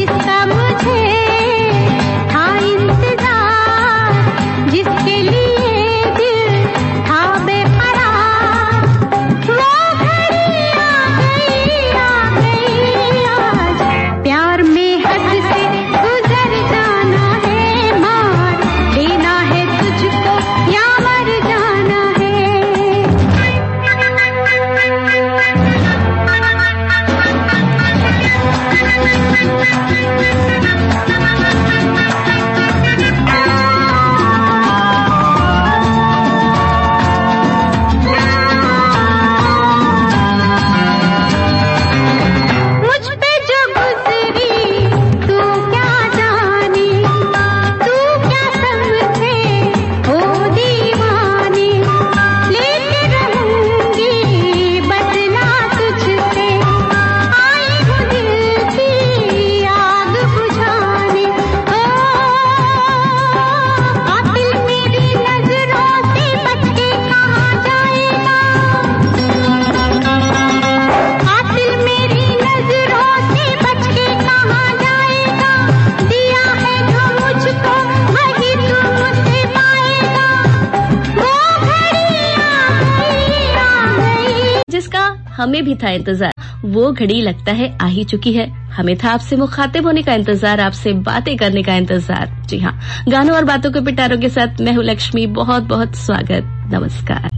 जिसका हमें भी था इंतज़ार वो घड़ी लगता है आ ही चुकी है हमें था आपसे मुखातिब होने का इंतज़ार आपसे बातें करने का इंतज़ार जी हाँ गानों और बातों के पिटारों के साथ मैं हूँ लक्ष्मी बहुत बहुत स्वागत नमस्कार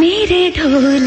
मेरे ढोल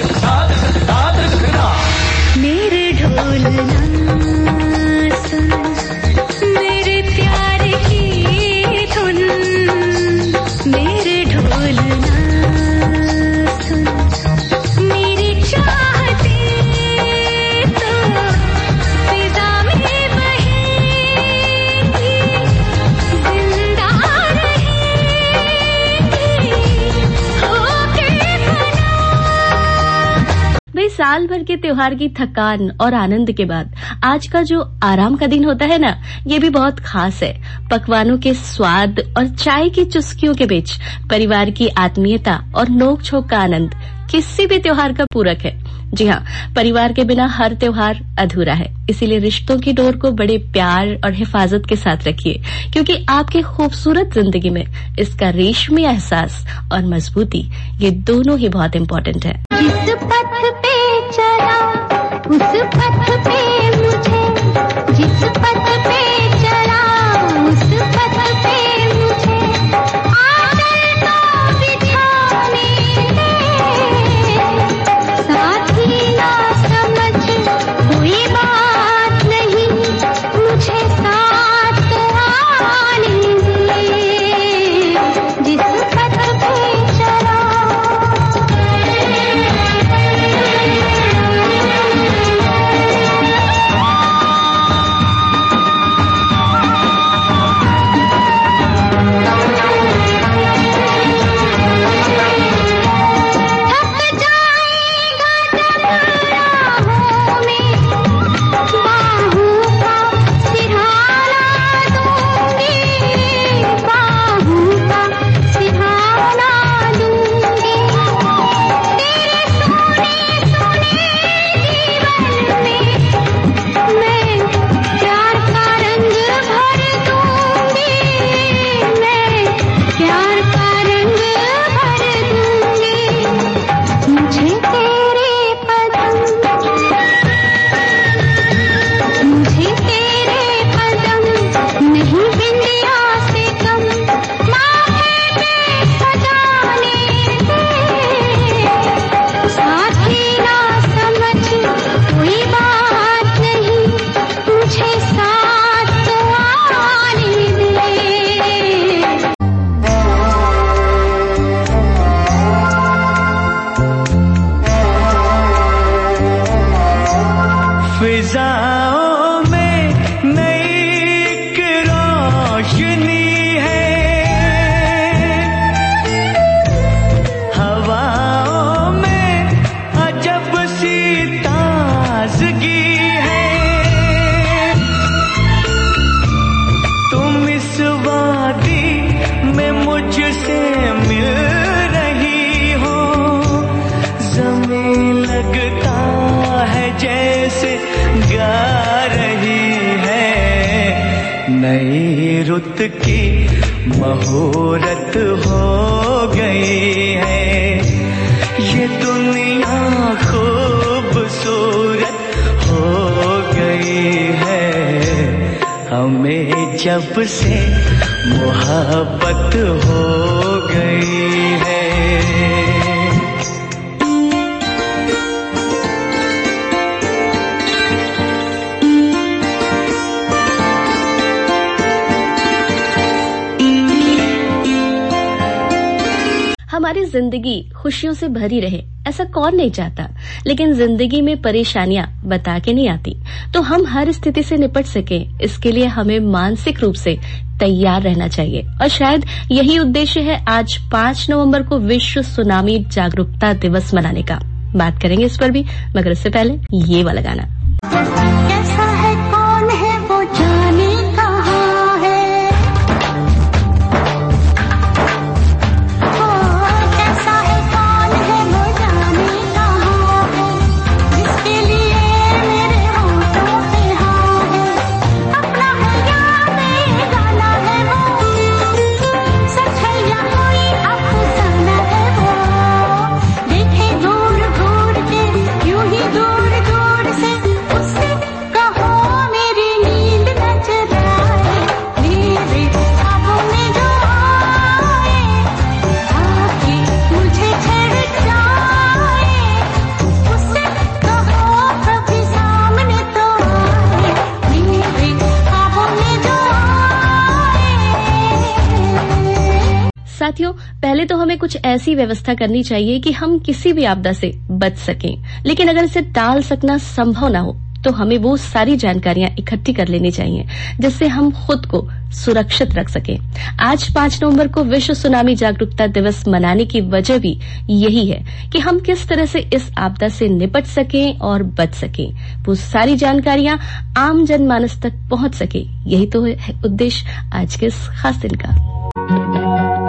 साल भर के त्योहार की थकान और आनंद के बाद आज का जो आराम का दिन होता है ना, ये भी बहुत खास है। पकवानों के स्वाद और चाय की चुस्कियों के बीच परिवार की आत्मीयता और नोक झोंक का आनंद किसी भी त्योहार का पूरक है। जी हाँ परिवार के बिना हर त्योहार अधूरा है। इसीलिए रिश्तों की डोर को बड़े प्यार और हिफाजत के साथ रखिए, क्योंकि आपकी खूबसूरत ज़िंदगी में इसका रेशमी एहसास और मजबूती, ये दोनों ही बहुत इम्पोर्टेंट है। उस पथ पे मुझे जिस पथ पे चला उस पथ पे रुत की महूरत हो गई है। ये दुनिया खूबसूरत हो गई है। हमें जब से मोहब्बत हो ज़िंदगी खुशियों से भरी रहे, ऐसा कौन नहीं चाहता? लेकिन ज़िंदगी में परेशानियाँ बता के नहीं आती। तो हम हर स्थिति से निपट सके, इसके लिए हमें मानसिक रूप से तैयार रहना चाहिए। और शायद यही उद्देश्य है आज 5 नवंबर को विश्व सुनामी जागरूकता दिवस मनाने का। बात करेंगे इस पर भी, मगर इससे पहले ये वाला गाना। पहले तो हमें कुछ ऐसी व्यवस्था करनी चाहिए कि हम किसी भी आपदा से बच सकें। लेकिन अगर इसे टाल सकना संभव ना हो तो हमें वो सारी जानकारियाँ इकट्ठी कर लेनी चाहिए, जिससे हम खुद को सुरक्षित रख सकें। आज पाँच नवंबर को विश्व सुनामी जागरूकता दिवस मनाने की वजह भी यही है कि हम किस तरह से इस आपदा से निपट सकें और बच सकें। वो सारी जानकारियाँ आम जनमानस तक पहुँच सके। यही तो है उद्देश्य आज के इस खास दिन का।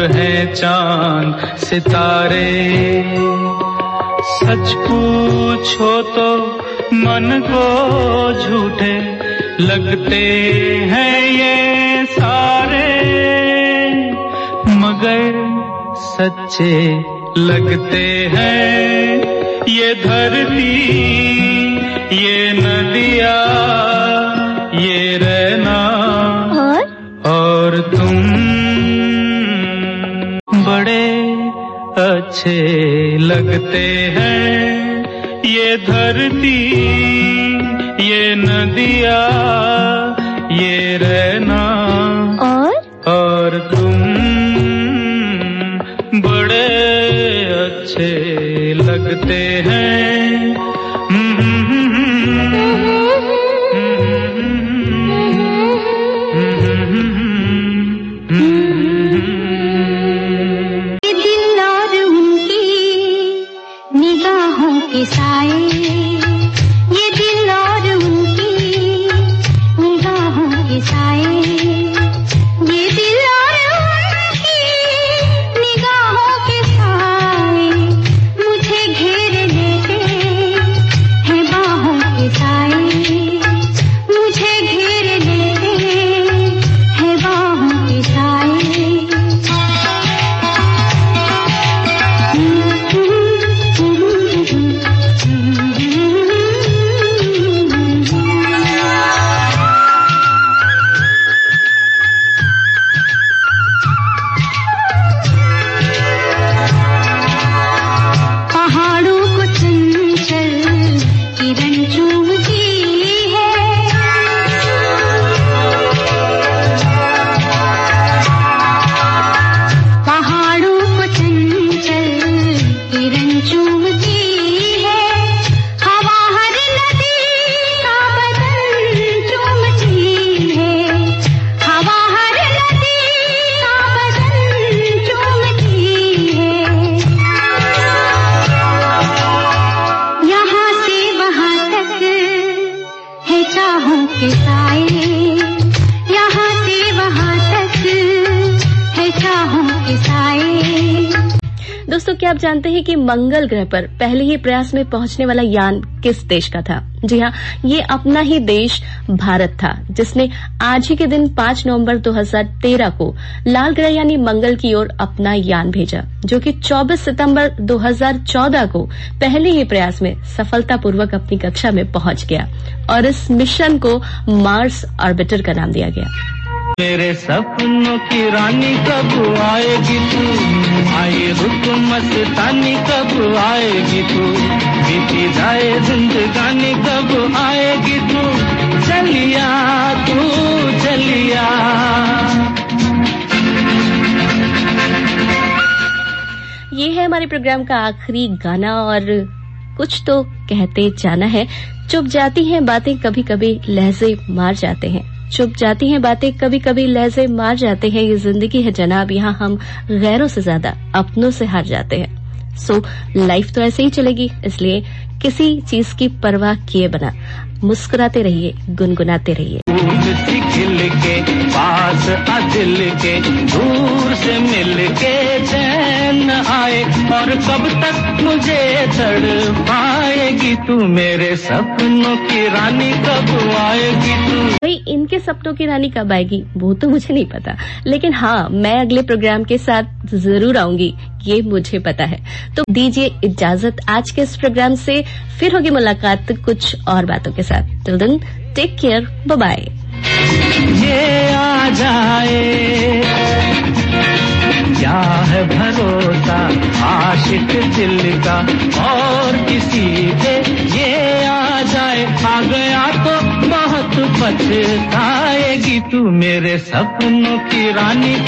हैं चाँद सितारे। सच पूछो तो मन को झूठे लगते हैं ये सारे। मगर सच्चे लगते हैं ये धरती ये नदिया ये रहना। और? और तुम बड़े अच्छे लगते हैं। ये धरती ये नदिया ये रहना दोस्तों, क्या आप जानते हैं कि मंगल ग्रह पर पहले ही प्रयास में पहुँचने वाला यान किस देश का था? जी हाँ ये अपना ही देश भारत था, जिसने आज ही के दिन 5 नवंबर 2013 को लाल ग्रह यानी मंगल की ओर अपना यान भेजा, जो कि 24 सितंबर 2014 को पहले ही प्रयास में सफलतापूर्वक अपनी कक्षा में पहुँच गया और इस मिशन को मार्स ऑर्बिटर का नाम दिया गया। मेरे सपनों की रानी कब आएगी तू? आए रुक मस्तानी कब आएगी तू? बीती जाए जिंदगानी कब आएगी तू? चलिया तू, चलिया। ये है हमारे प्रोग्राम का आखिरी गाना और कुछ तो कहते जाना है। चुप जाती हैं बातें कभी कभी लहजे मार जाते हैं। चुप जाती हैं बातें कभी कभी लहजे मार जाते हैं ये ज़िंदगी है जनाब यहाँ हम गैरों से ज़्यादा अपनों से हार जाते हैं। सो so, लाइफ तो ऐसे ही चलेगी इसलिए किसी चीज़ की परवाह किए बना मुस्कुराते रहिए गुनगुनाते रहिए। खिल के पास आ दिल के दूर से मिल के चैन आए। और कब तक मुझे चढ़ पाएगी तू मेरे सपनों की रानी, कब आएगी तू? भाई, इनके सपनों की रानी कब आएगी, वो तो मुझे नहीं पता। लेकिन हाँ मैं अगले प्रोग्राम के साथ ज़रूर आऊँगी, ये मुझे पता है। तो दीजिए इजाज़त आज के इस प्रोग्राम से, फिर होगी मुलाकात कुछ और बातों के साथ। Till then take care bye ये आ जाए। क्या है भरोसा? आशिक दिल का और किसी पे ये आ जाए। आ गया तो बहुत पछताएगी तू मेरे सपनों की रानी।